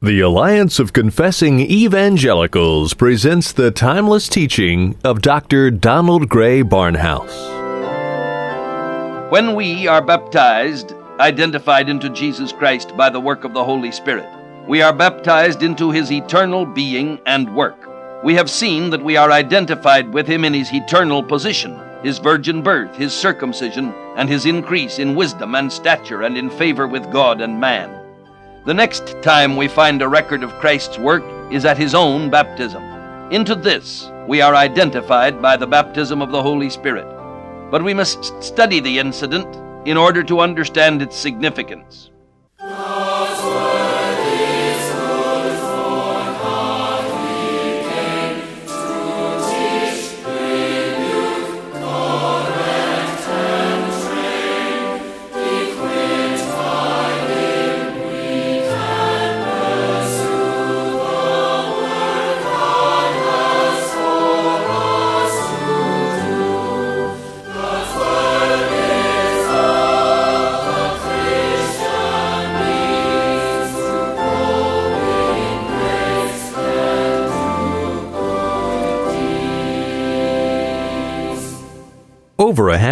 The Alliance of Confessing Evangelicals presents the timeless teaching of Dr. Donald Grey Barnhouse. When we are baptized, identified into Jesus Christ by the work of the Holy Spirit, we are baptized into his eternal being and work. We have seen that we are identified with him in his eternal position, his virgin birth, his circumcision, and his increase in wisdom and stature and in favor with God and man. The next time we find a record of Christ's work is at his own baptism. Into this we are identified by the baptism of the Holy Spirit. But we must study the incident in order to understand its significance.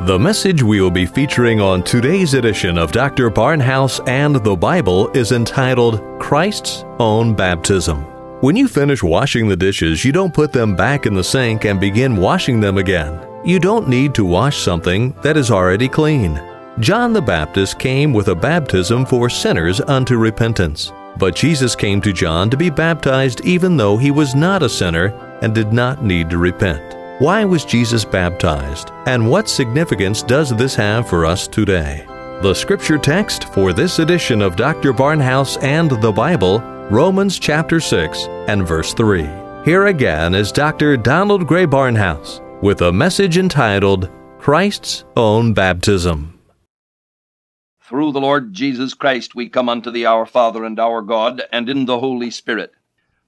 The message we will be featuring on today's edition of Dr. Barnhouse and the Bible is entitled Christ's Own Baptism. When you finish washing the dishes, you don't put them back in the sink and begin washing them again. You don't need to wash something that is already clean. John the Baptist came with a baptism for sinners unto repentance. But Jesus came to John to be baptized even though he was not a sinner and did not need to repent. Why was Jesus baptized? And what significance does this have for us today? The scripture text for this edition of Dr. Barnhouse and the Bible, Romans chapter 6 and verse 3. Here again is Dr. Donald Grey Barnhouse with a message entitled Christ's Own Baptism. Through the Lord Jesus Christ we come unto thee, our Father and our God, and in the Holy Spirit.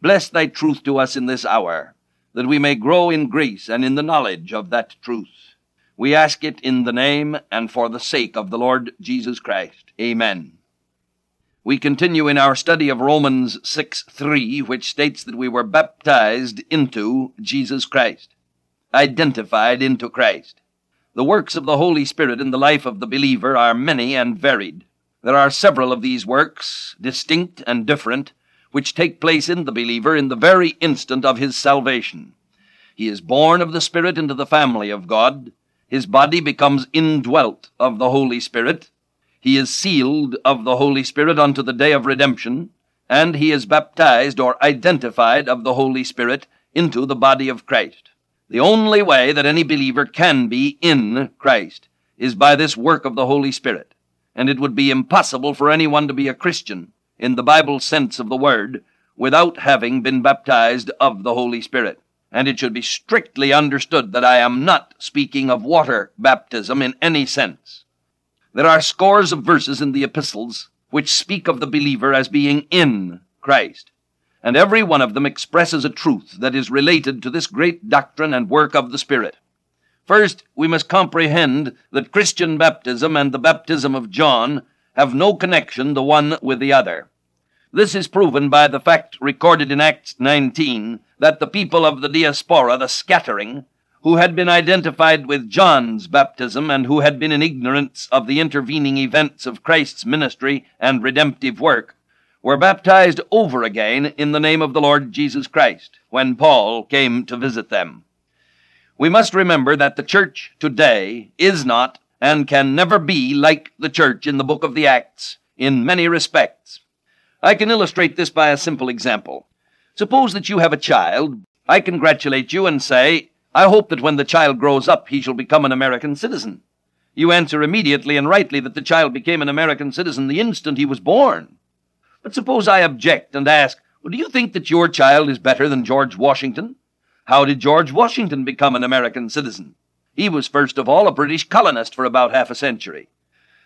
Bless thy truth to us in this hour that we may grow in grace and in the knowledge of that truth. We ask it in the name and for the sake of the Lord Jesus Christ. Amen. We continue in our study of Romans 6 3, which states that we were baptized into Jesus Christ, identified into Christ. The works of the Holy Spirit in the life of the believer are many and varied. There are several of these works, distinct and different, which take place in the believer in the very instant of his salvation. He is born of the Spirit into the family of God. His body becomes indwelt of the Holy Spirit. He is sealed of the Holy Spirit unto the day of redemption, and he is baptized or identified of the Holy Spirit into the body of Christ. The only way that any believer can be in Christ is by this work of the Holy Spirit, and it would be impossible for anyone to be a Christian in the Bible sense of the word without having been baptized of the Holy Spirit. And it should be strictly understood that I am not speaking of water baptism in any sense. There are scores of verses in the epistles which speak of the believer as being in Christ, and every one of them expresses a truth that is related to this great doctrine and work of the Spirit. First, we must comprehend that Christian baptism and the baptism of John have no connection the one with the other. This is proven by the fact recorded in Acts 19 that the people of the diaspora, the scattering, who had been identified with John's baptism and who had been in ignorance of the intervening events of Christ's ministry and redemptive work, were baptized over again in the name of the Lord Jesus Christ when Paul came to visit them. We must remember that the church today is not and can never be like the church in the book of the Acts in many respects. I can illustrate this by a simple example. Suppose that you have a child. I congratulate you and say, I hope that when the child grows up, he shall become an American citizen. You answer immediately and rightly that the child became an American citizen the instant he was born. But suppose I object and ask, Do you think that your child is better than George Washington? How did George Washington become an American citizen? He was first of all a British colonist for about half a century.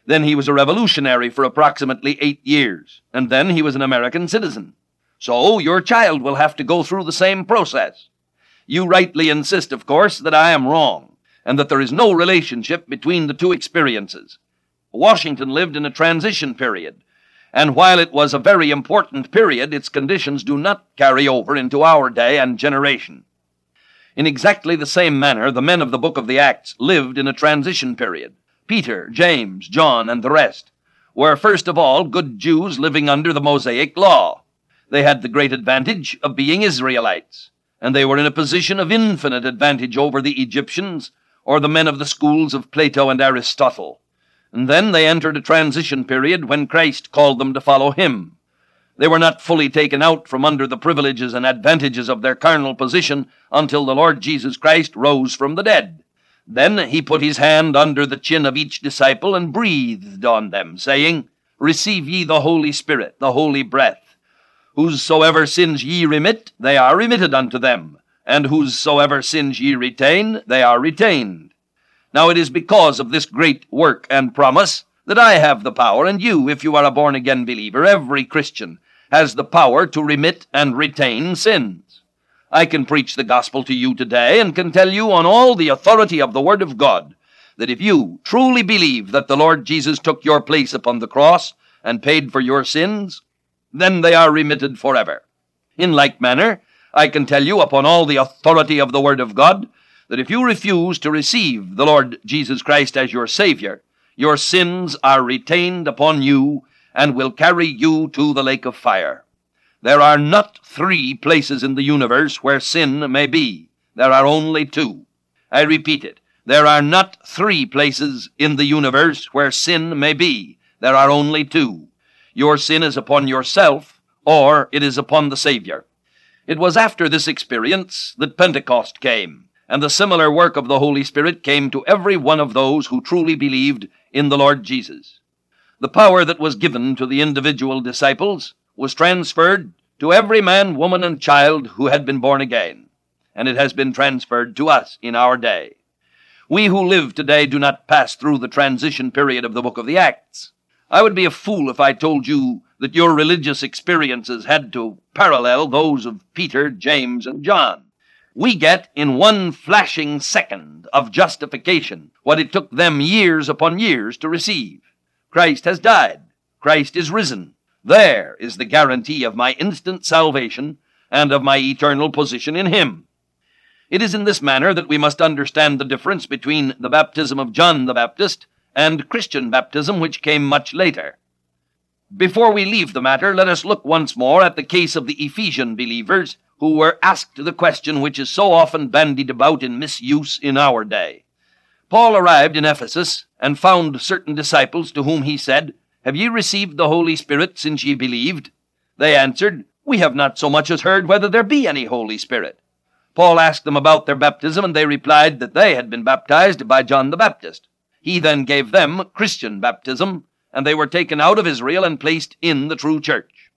Then he was a revolutionary for approximately eight years, and then he was an American citizen. So your child will have to go through the same process. You rightly insist, of course, that I am wrong, and that there is no relationship between the two experiences. Washington lived in a transition period, and while it was a very important period, its conditions do not carry over into our day and generation. In exactly the same manner, the men of the book of the Acts lived in a transition period. Peter, James, John, and the rest were first of all good Jews living under the Mosaic law. They had the great advantage of being Israelites, and they were in a position of infinite advantage over the Egyptians or the men of the schools of Plato and Aristotle. And then they entered a transition period when Christ called them to follow him. They were not fully taken out from under the privileges and advantages of their carnal position until the Lord Jesus Christ rose from the dead. Then he put his hand under the chin of each disciple and breathed on them, saying, Receive ye the Holy Spirit, the holy breath. Whosoever sins ye remit, they are remitted unto them, and whosoever sins ye retain, they are retained. Now it is because of this great work and promise that I have the power, and you, if you are a born again believer, every Christian, has the power to remit and retain sins. I can preach the gospel to you today and can tell you on all the authority of the Word of God that if you truly believe that the Lord Jesus took your place upon the cross and paid for your sins, then they are remitted forever. In like manner, I can tell you upon all the authority of the Word of God that if you refuse to receive the Lord Jesus Christ as your Savior, your sins are retained upon you and will carry you to the lake of fire. There are not three places in the universe where sin may be. There are only two. I repeat it. There are not three places in the universe where sin may be. There are only two. Your sin is upon yourself, or it is upon the Savior. It was after this experience that Pentecost came and the similar work of the Holy Spirit came to every one of those who truly believed in the Lord Jesus. The power that was given to the individual disciples was transferred to every man, woman, and child who had been born again, and it has been transferred to us in our day. We who live today do not pass through the transition period of the book of the Acts. I would be a fool if I told you that your religious experiences had to parallel those of Peter, James, and John we get in one flashing second of justification what it took them years upon years to receive. Christ has died. Christ is risen. There is the guarantee of my instant salvation and of my eternal position in Him. It is in this manner that we must understand the difference between the baptism of John the Baptist and Christian baptism, which came much later. Before we leave the matter, let us look once more at the case of the Ephesian believers who were asked the question which is so often bandied about in misuse in our day. Paul arrived in Ephesus and found certain disciples to whom he said, Have ye received the Holy Spirit since ye believed? They answered, We have not so much as heard whether there be any Holy Spirit. Paul asked them about their baptism, and they replied that they had been baptized by John the Baptist. He then gave them Christian baptism, and they were taken out of Israel and placed in the true church.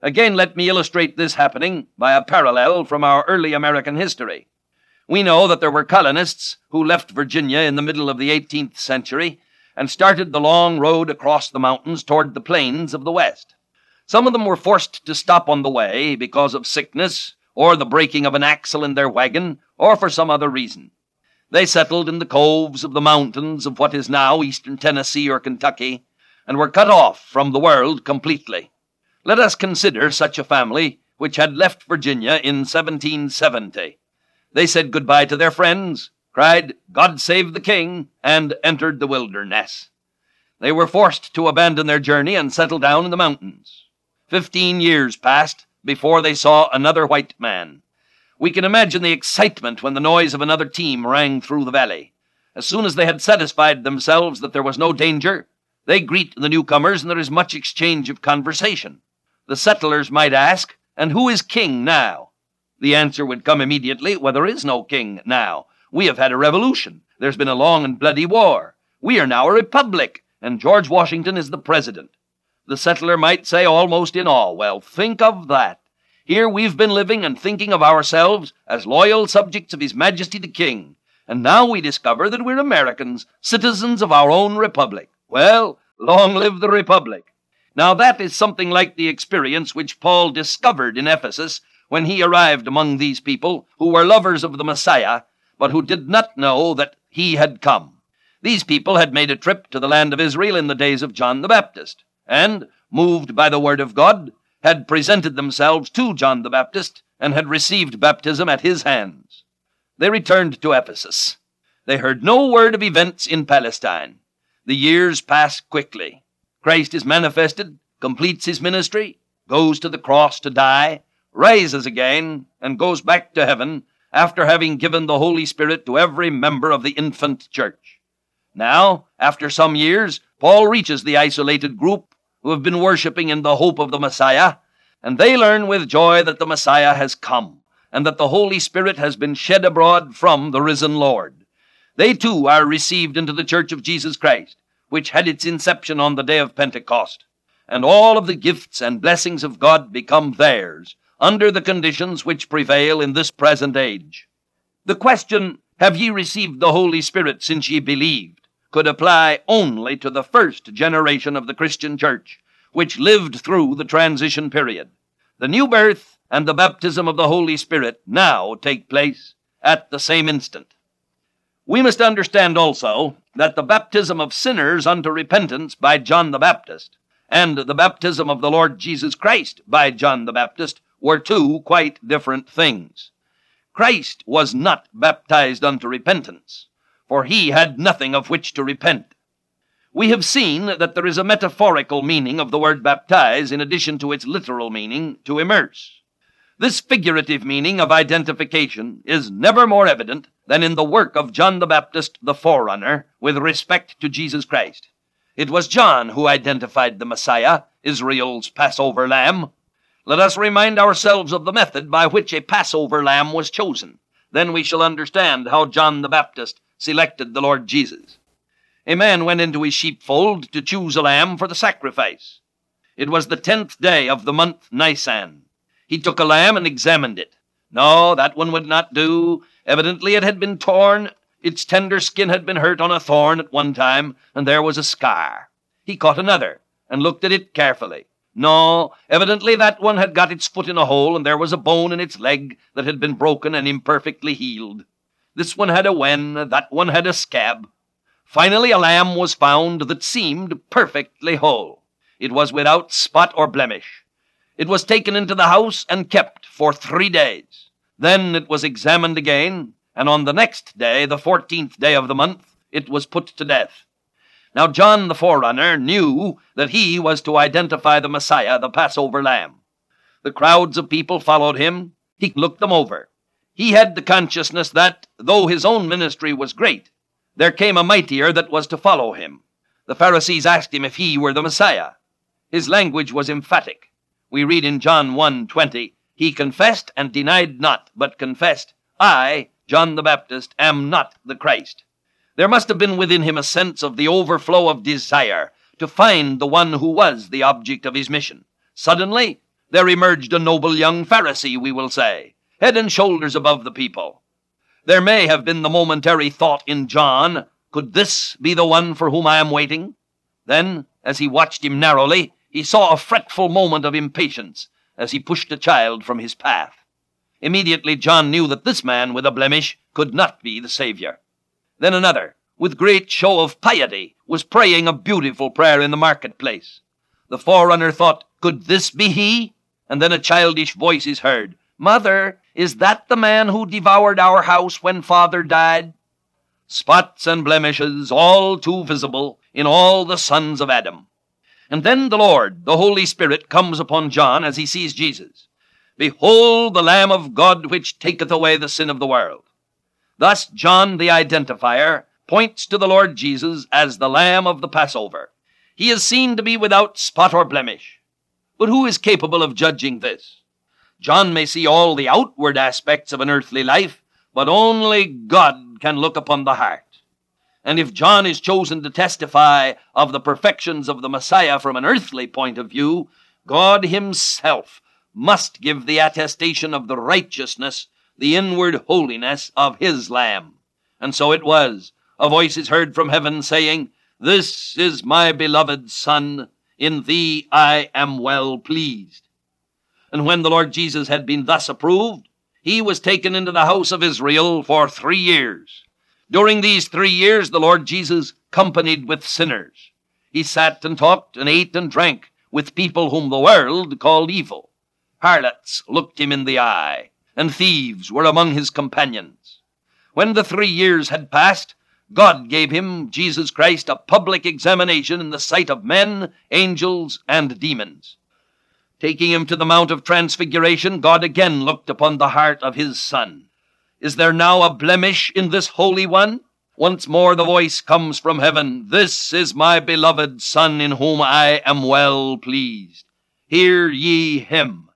Again, let me illustrate this happening by a parallel from our early American history. We know that there were colonists who left Virginia in the middle of the 18th century and started the long road across the mountains toward the plains of the West. Some of them were forced to stop on the way because of sickness, or the breaking of an axle in their wagon, or for some other reason. They settled in the coves of the mountains of what is now eastern Tennessee or Kentucky, and were cut off from the world completely. Let us consider such a family which had left Virginia in 1770. They said goodbye to their friends, cried, God save the King, and entered the wilderness. They were forced to abandon their journey and settle down in the mountains. Fifteen years passed before they saw another white man. We can imagine the excitement when the noise of another team rang through the valley. As soon as they had satisfied themselves that there was no danger, they greet the newcomers and there is much exchange of conversation. The settlers might ask, And who is king now? The answer would come immediately, Well, there is no king now. We have had a revolution. There's been a long and bloody war. We are now a republic, and George Washington is the president. The settler might say almost in awe, Well, think of that. Here we've been living and thinking of ourselves as loyal subjects of His Majesty the King, and now we discover that we're Americans, citizens of our own republic. Well, long live the republic! Now that is something like the experience which Paul discovered in Ephesus when he arrived among these people who were lovers of the Messiah, but who did not know that he had come. These people had made a trip to the land of Israel in the days of John the Baptist, and, moved by the word of God, had presented themselves to John the Baptist and had received baptism at his hands. They returned to Ephesus. They heard no word of events in Palestine. The years pass quickly. Christ is manifested, completes his ministry, goes to the cross to die, rises again, and goes back to heaven after having given the Holy Spirit to every member of the infant church. Now, after some years, Paul reaches the isolated group who have been worshiping in the hope of the Messiah, and they learn with joy that the Messiah has come, and that the Holy Spirit has been shed abroad from the risen Lord. They too are received into the church of Jesus Christ, which had its inception on the day of Pentecost, and all of the gifts and blessings of God become theirs under the conditions which prevail in this present age. The question, Have ye received the Holy Spirit since ye believed? could apply only to the first generation of the Christian church, which lived through the transition period. The new birth and the baptism of the Holy Spirit now take place at the same instant. We must understand also that the baptism of sinners unto repentance by John the Baptist and the baptism of the Lord Jesus Christ by John the Baptist were two quite different things. Christ was not baptized unto repentance for he had nothing of which to repent. We have seen that there is a metaphorical meaning of the word baptize in addition to its literal meaning, to immerse. This figurative meaning of identification is never more evident than in the work of John the Baptist, the forerunner, with respect to Jesus Christ. It was John who identified the Messiah, Israel's Passover lamb. Let us remind ourselves of the method by which a Passover lamb was chosen. Then we shall understand how John the Baptist selected the Lord Jesus. A man went into his sheepfold to choose a lamb for the sacrifice. It was the tenth day of the month Nisan. He took a lamb and examined it. No, that one would not do. Evidently it had been torn. Its tender skin had been hurt on a thorn at one time, and there was a scar. He caught another and looked at it carefully. No, evidently that one had got its foot in a hole, and there was a bone in its leg that had been broken and imperfectly healed. This one had a wen, that one had a scab. Finally, a lamb was found that seemed perfectly whole. It was without spot or blemish. It was taken into the house and kept for three days. Then it was examined again, and on the next day, the fourteenth day of the month, it was put to death. Now John the forerunner knew that he was to identify the Messiah, the Passover lamb. The crowds of people followed him. He looked them over. He had the consciousness that, though his own ministry was great, there came a mightier that was to follow him. The Pharisees asked him if he were the Messiah. His language was emphatic. We read in John 1:20, he confessed and denied not, but confessed, I, John the Baptist, am not the Christ. There must have been within him a sense of the overflow of desire to find the one who was the object of his mission. Suddenly, there emerged a noble young Pharisee, we will say, head and shoulders above the people. There may have been the momentary thought in John, could this be the one for whom I am waiting? Then, as he watched him narrowly, he saw a fretful moment of impatience as he pushed a child from his path. Immediately John knew that this man with a blemish could not be the Savior. Then another, with great show of piety, was praying a beautiful prayer in the marketplace. The forerunner thought, Could this be he? And then a childish voice is heard, Mother, is that the man who devoured our house when father died? Spots and blemishes, all too visible in all the sons of Adam. And then the Lord, the Holy Spirit, comes upon John as he sees Jesus. Behold the Lamb of God which taketh away the sin of the world. Thus, John the identifier points to the Lord Jesus as the Lamb of the Passover. He is seen to be without spot or blemish. But who is capable of judging this? John may see all the outward aspects of an earthly life, but only God can look upon the heart. And if John is chosen to testify of the perfections of the Messiah from an earthly point of view, God Himself must give the attestation of the righteousness, the inward holiness of his Lamb. And so it was. A voice is heard from heaven saying, This is my beloved Son, in thee I am well pleased. And when the Lord Jesus had been thus approved, he was taken into the house of Israel for three years. During these three years, the Lord Jesus companied with sinners. He sat and talked and ate and drank with people whom the world called evil. Harlots looked him in the eye, and thieves were among his companions. When the three years had passed, God gave him, Jesus Christ, a public examination in the sight of men, angels, and demons. Taking him to the Mount of Transfiguration, God again looked upon the heart of his Son. Is there now a blemish in this Holy One? Once more the voice comes from heaven This is my beloved Son, in whom I am well pleased. Hear ye him.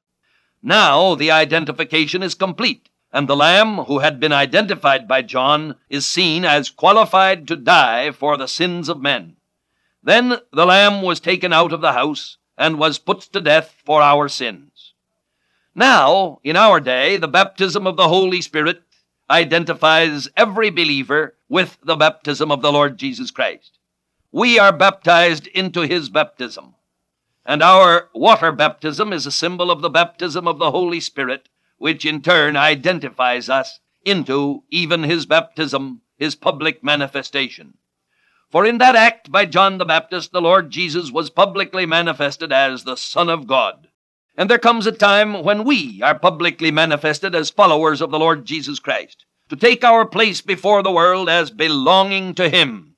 Now the identification is complete, and the Lamb who had been identified by John is seen as qualified to die for the sins of men. Then the Lamb was taken out of the house and was put to death for our sins. Now, in our day, the baptism of the Holy Spirit identifies every believer with the baptism of the Lord Jesus Christ. We are baptized into his baptism. And our water baptism is a symbol of the baptism of the Holy Spirit, which in turn identifies us into even his baptism, his public manifestation. For in that act by John the Baptist, the Lord Jesus was publicly manifested as the Son of God. And there comes a time when we are publicly manifested as followers of the Lord Jesus Christ, to take our place before the world as belonging to Him.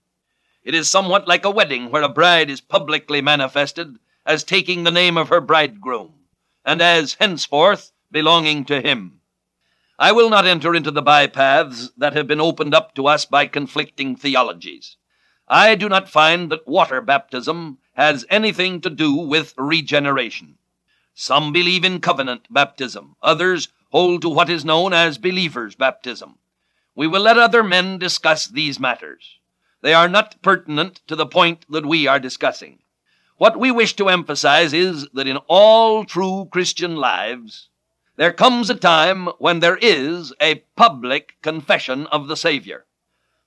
It is somewhat like a wedding where a bride is publicly manifested as taking the name of her bridegroom, and as henceforth belonging to Him. I will not enter into the bypaths that have been opened up to us by conflicting theologies. I do not find that water baptism has anything to do with regeneration. Some believe in covenant baptism, others hold to what is known as believer's baptism. We will let other men discuss these matters. They are not pertinent to the point that we are discussing. What we wish to emphasize is that in all true Christian lives, there comes a time when there is a public confession of the Savior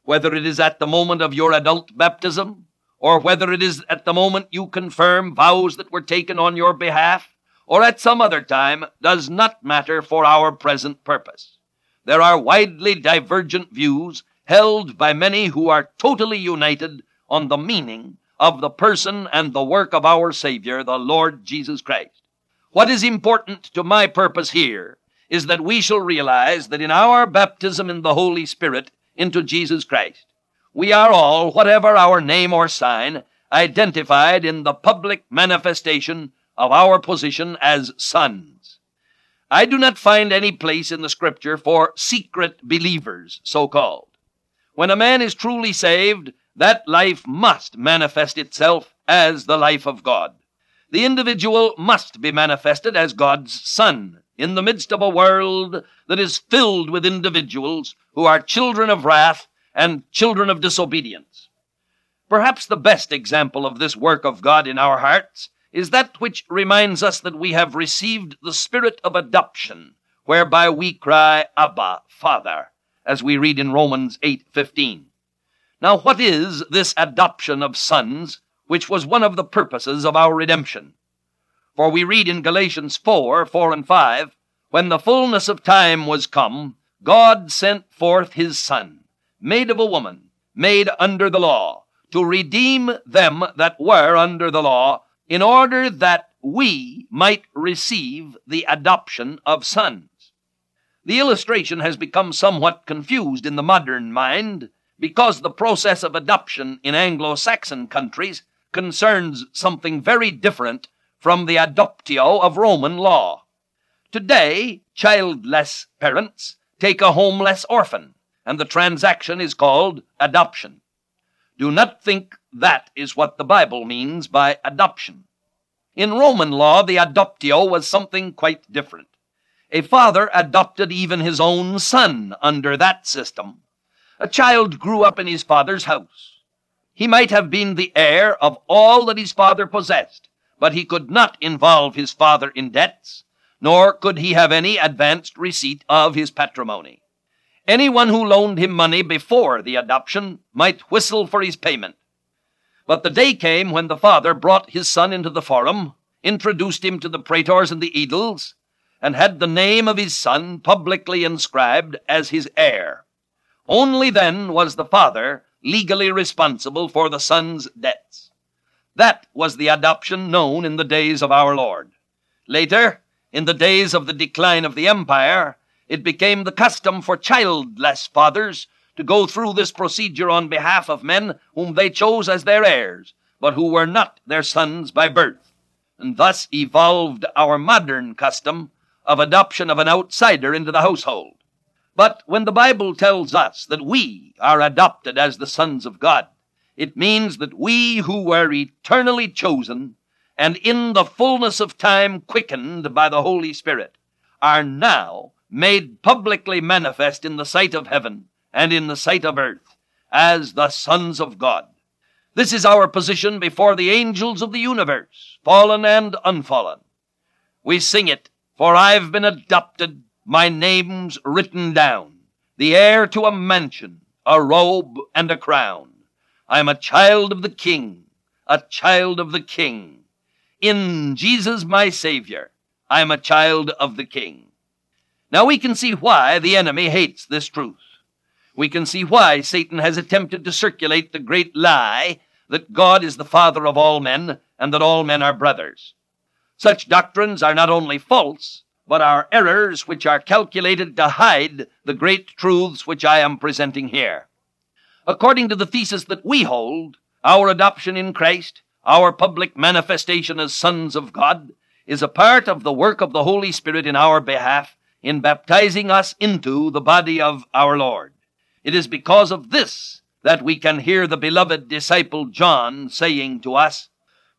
whether it is at the moment of your adult baptism, or whether it is at the moment you confirm vows that were taken on your behalf, or at some other time, does not matter for our present purpose. There are widely divergent views held by many who are totally united on the meaning of the person and the work of our Savior, the Lord Jesus Christ. What is important to my purpose here is that we shall realize that in our baptism in the Holy Spirit, into Jesus Christ. We are all, whatever our name or sign, identified in the public manifestation of our position as sons. I do not find any place in the Scripture for secret believers, so called. When a man is truly saved, that life must manifest itself as the life of God. The individual must be manifested as God's Son in the midst of a world that is filled with individuals who are children of wrath and children of disobedience. Perhaps the best example of this work of God in our hearts is that which reminds us that we have received the spirit of adoption, whereby we cry, Abba, Father, as we read in Romans 8:15. Now, what is this adoption of sons, which was one of the purposes of our redemption? For we read in Galatians 4 4 and 5, When the fullness of time was come, God sent forth his Son, made of a woman, made under the law, to redeem them that were under the law, in order that we might receive the adoption of sons. The illustration has become somewhat confused in the modern mind because the process of adoption in Anglo Saxon countries concerns something very different from the adoptio of Roman law. Today, childless parents take a homeless orphan, and the transaction is called adoption. Do not think that is what the Bible means by adoption. In Roman law, the adoptio was something quite different. A father adopted even his own son under that system. A child grew up in his father's house. He might have been the heir of all that his father possessed, but he could not involve his father in debts, nor could he have any advanced receipt of his patrimony. Anyone who loaned him money before the adoption might whistle for his payment. But the day came when the father brought his son into the forum, introduced him to the praetors and the aediles, and had the name of his son publicly inscribed as his heir. Only then was the father legally responsible for the son's debts. That was the adoption known in the days of our Lord. Later, in the days of the decline of the empire, it became the custom for childless fathers to go through this procedure on behalf of men whom they chose as their heirs, but who were not their sons by birth. And thus evolved our modern custom of adoption of an outsider into the household. But when the Bible tells us that we are adopted as the sons of God, it means that we who were eternally chosen and in the fullness of time quickened by the Holy Spirit are now made publicly manifest in the sight of heaven and in the sight of earth as the sons of God. This is our position before the angels of the universe, fallen and unfallen. We sing it, for I've been adopted, my name's written down, the heir to a mansion, a robe, and a crown. I am a child of the King, a child of the King. In Jesus my Savior, I am a child of the King. Now we can see why the enemy hates this truth. We can see why Satan has attempted to circulate the great lie that God is the father of all men and that all men are brothers. Such doctrines are not only false, but are errors which are calculated to hide the great truths which I am presenting here. According to the thesis that we hold, our adoption in Christ, our public manifestation as sons of God, is a part of the work of the Holy Spirit in our behalf in baptizing us into the body of our Lord. It is because of this that we can hear the beloved disciple John saying to us,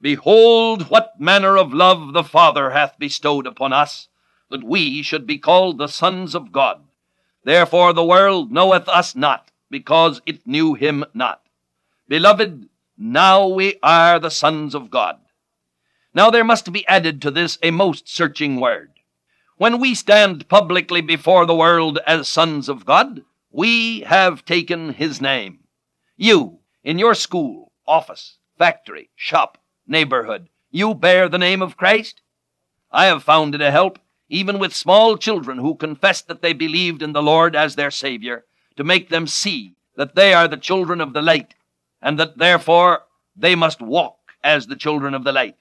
Behold, what manner of love the Father hath bestowed upon us, that we should be called the sons of God. Therefore the world knoweth us not, because it knew him not. Beloved, now we are the sons of God. Now there must be added to this a most searching word. When we stand publicly before the world as sons of God, we have taken his name. You, in your school, office, factory, shop, neighborhood, you bear the name of Christ? I have found it a help, even with small children who confessed that they believed in the Lord as their Savior, to make them see that they are the children of the light, and that therefore they must walk as the children of the light.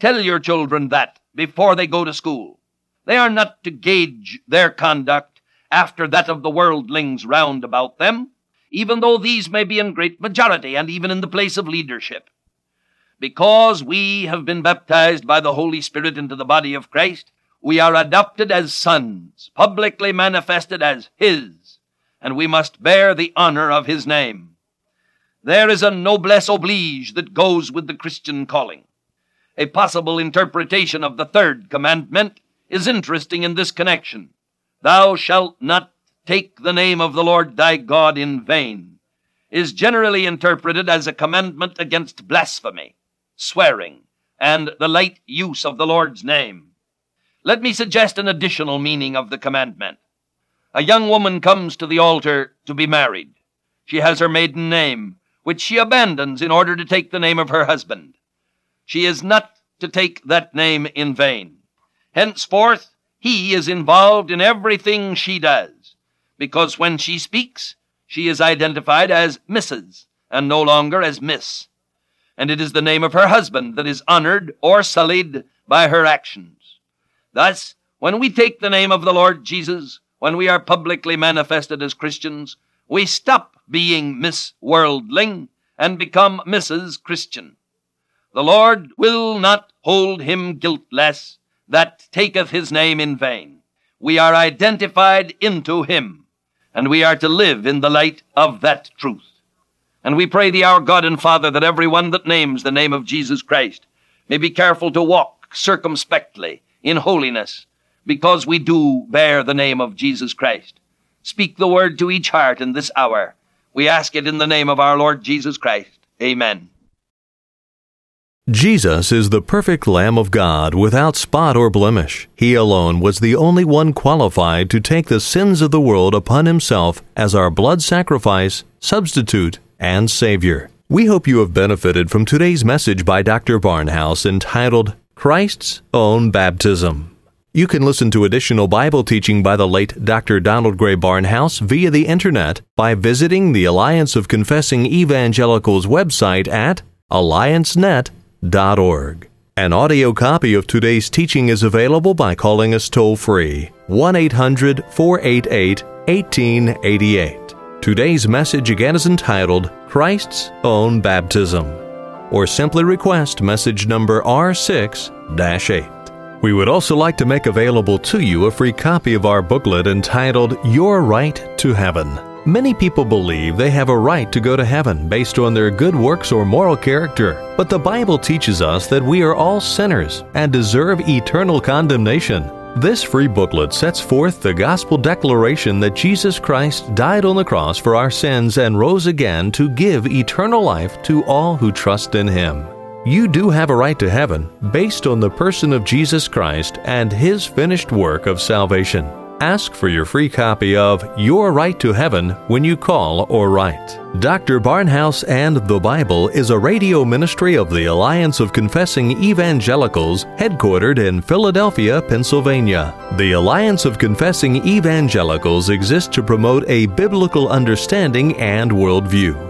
Tell your children that before they go to school. They are not to gauge their conduct after that of the worldlings round about them, even though these may be in great majority and even in the place of leadership. Because we have been baptized by the Holy Spirit into the body of Christ, we are adopted as sons, publicly manifested as His, and we must bear the honor of His name. There is a noblesse oblige that goes with the Christian calling. A possible interpretation of the third commandment is interesting in this connection. Thou shalt not take the name of the Lord thy God in vain, is generally interpreted as a commandment against blasphemy, swearing, and the light use of the Lord's name. Let me suggest an additional meaning of the commandment. A young woman comes to the altar to be married. She has her maiden name, which she abandons in order to take the name of her husband. She is not to take that name in vain. Henceforth, he is involved in everything she does, because when she speaks, she is identified as Mrs. and no longer as Miss. And it is the name of her husband that is honored or sullied by her actions. Thus, when we take the name of the Lord Jesus, when we are publicly manifested as Christians, we stop being Miss Worldling and become Mrs. Christian. The Lord will not hold him guiltless that taketh his name in vain. We are identified into him, and we are to live in the light of that truth. And we pray thee, our God and Father, that every one that names the name of Jesus Christ may be careful to walk circumspectly in holiness, because we do bear the name of Jesus Christ. Speak the word to each heart in this hour. We ask it in the name of our Lord Jesus Christ. Amen. Jesus is the perfect Lamb of God without spot or blemish. He alone was the only one qualified to take the sins of the world upon himself as our blood sacrifice, substitute, and Savior. We hope you have benefited from today's message by Dr. Barnhouse entitled Christ's Own Baptism. You can listen to additional Bible teaching by the late Dr. Donald Grey Barnhouse via the internet by visiting the Alliance of Confessing Evangelicals website at alliancenet.org. An audio copy of today's teaching is available by calling us toll free 1 800 488 1888. Today's message again is entitled Christ's Own Baptism, or simply request message number R6 8. We would also like to make available to you a free copy of our booklet entitled Your Right to Heaven. Many people believe they have a right to go to heaven based on their good works or moral character, but the Bible teaches us that we are all sinners and deserve eternal condemnation. This free booklet sets forth the gospel declaration that Jesus Christ died on the cross for our sins and rose again to give eternal life to all who trust in Him. You do have a right to heaven based on the person of Jesus Christ and His finished work of salvation. Ask for your free copy of Your Right to Heaven when you call or write. Dr. Barnhouse and the Bible is a radio ministry of the Alliance of Confessing Evangelicals headquartered in Philadelphia, Pennsylvania. The Alliance of Confessing Evangelicals exists to promote a biblical understanding and worldview.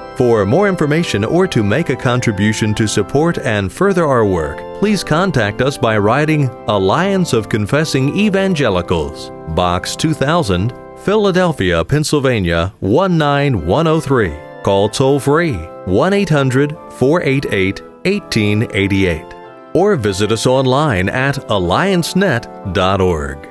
For more information or to make a contribution to support and further our work, please contact us by writing Alliance of Confessing Evangelicals, Box 2000, Philadelphia, Pennsylvania 19103. Call toll free 1 800 488 1888 or visit us online at alliancenet.org.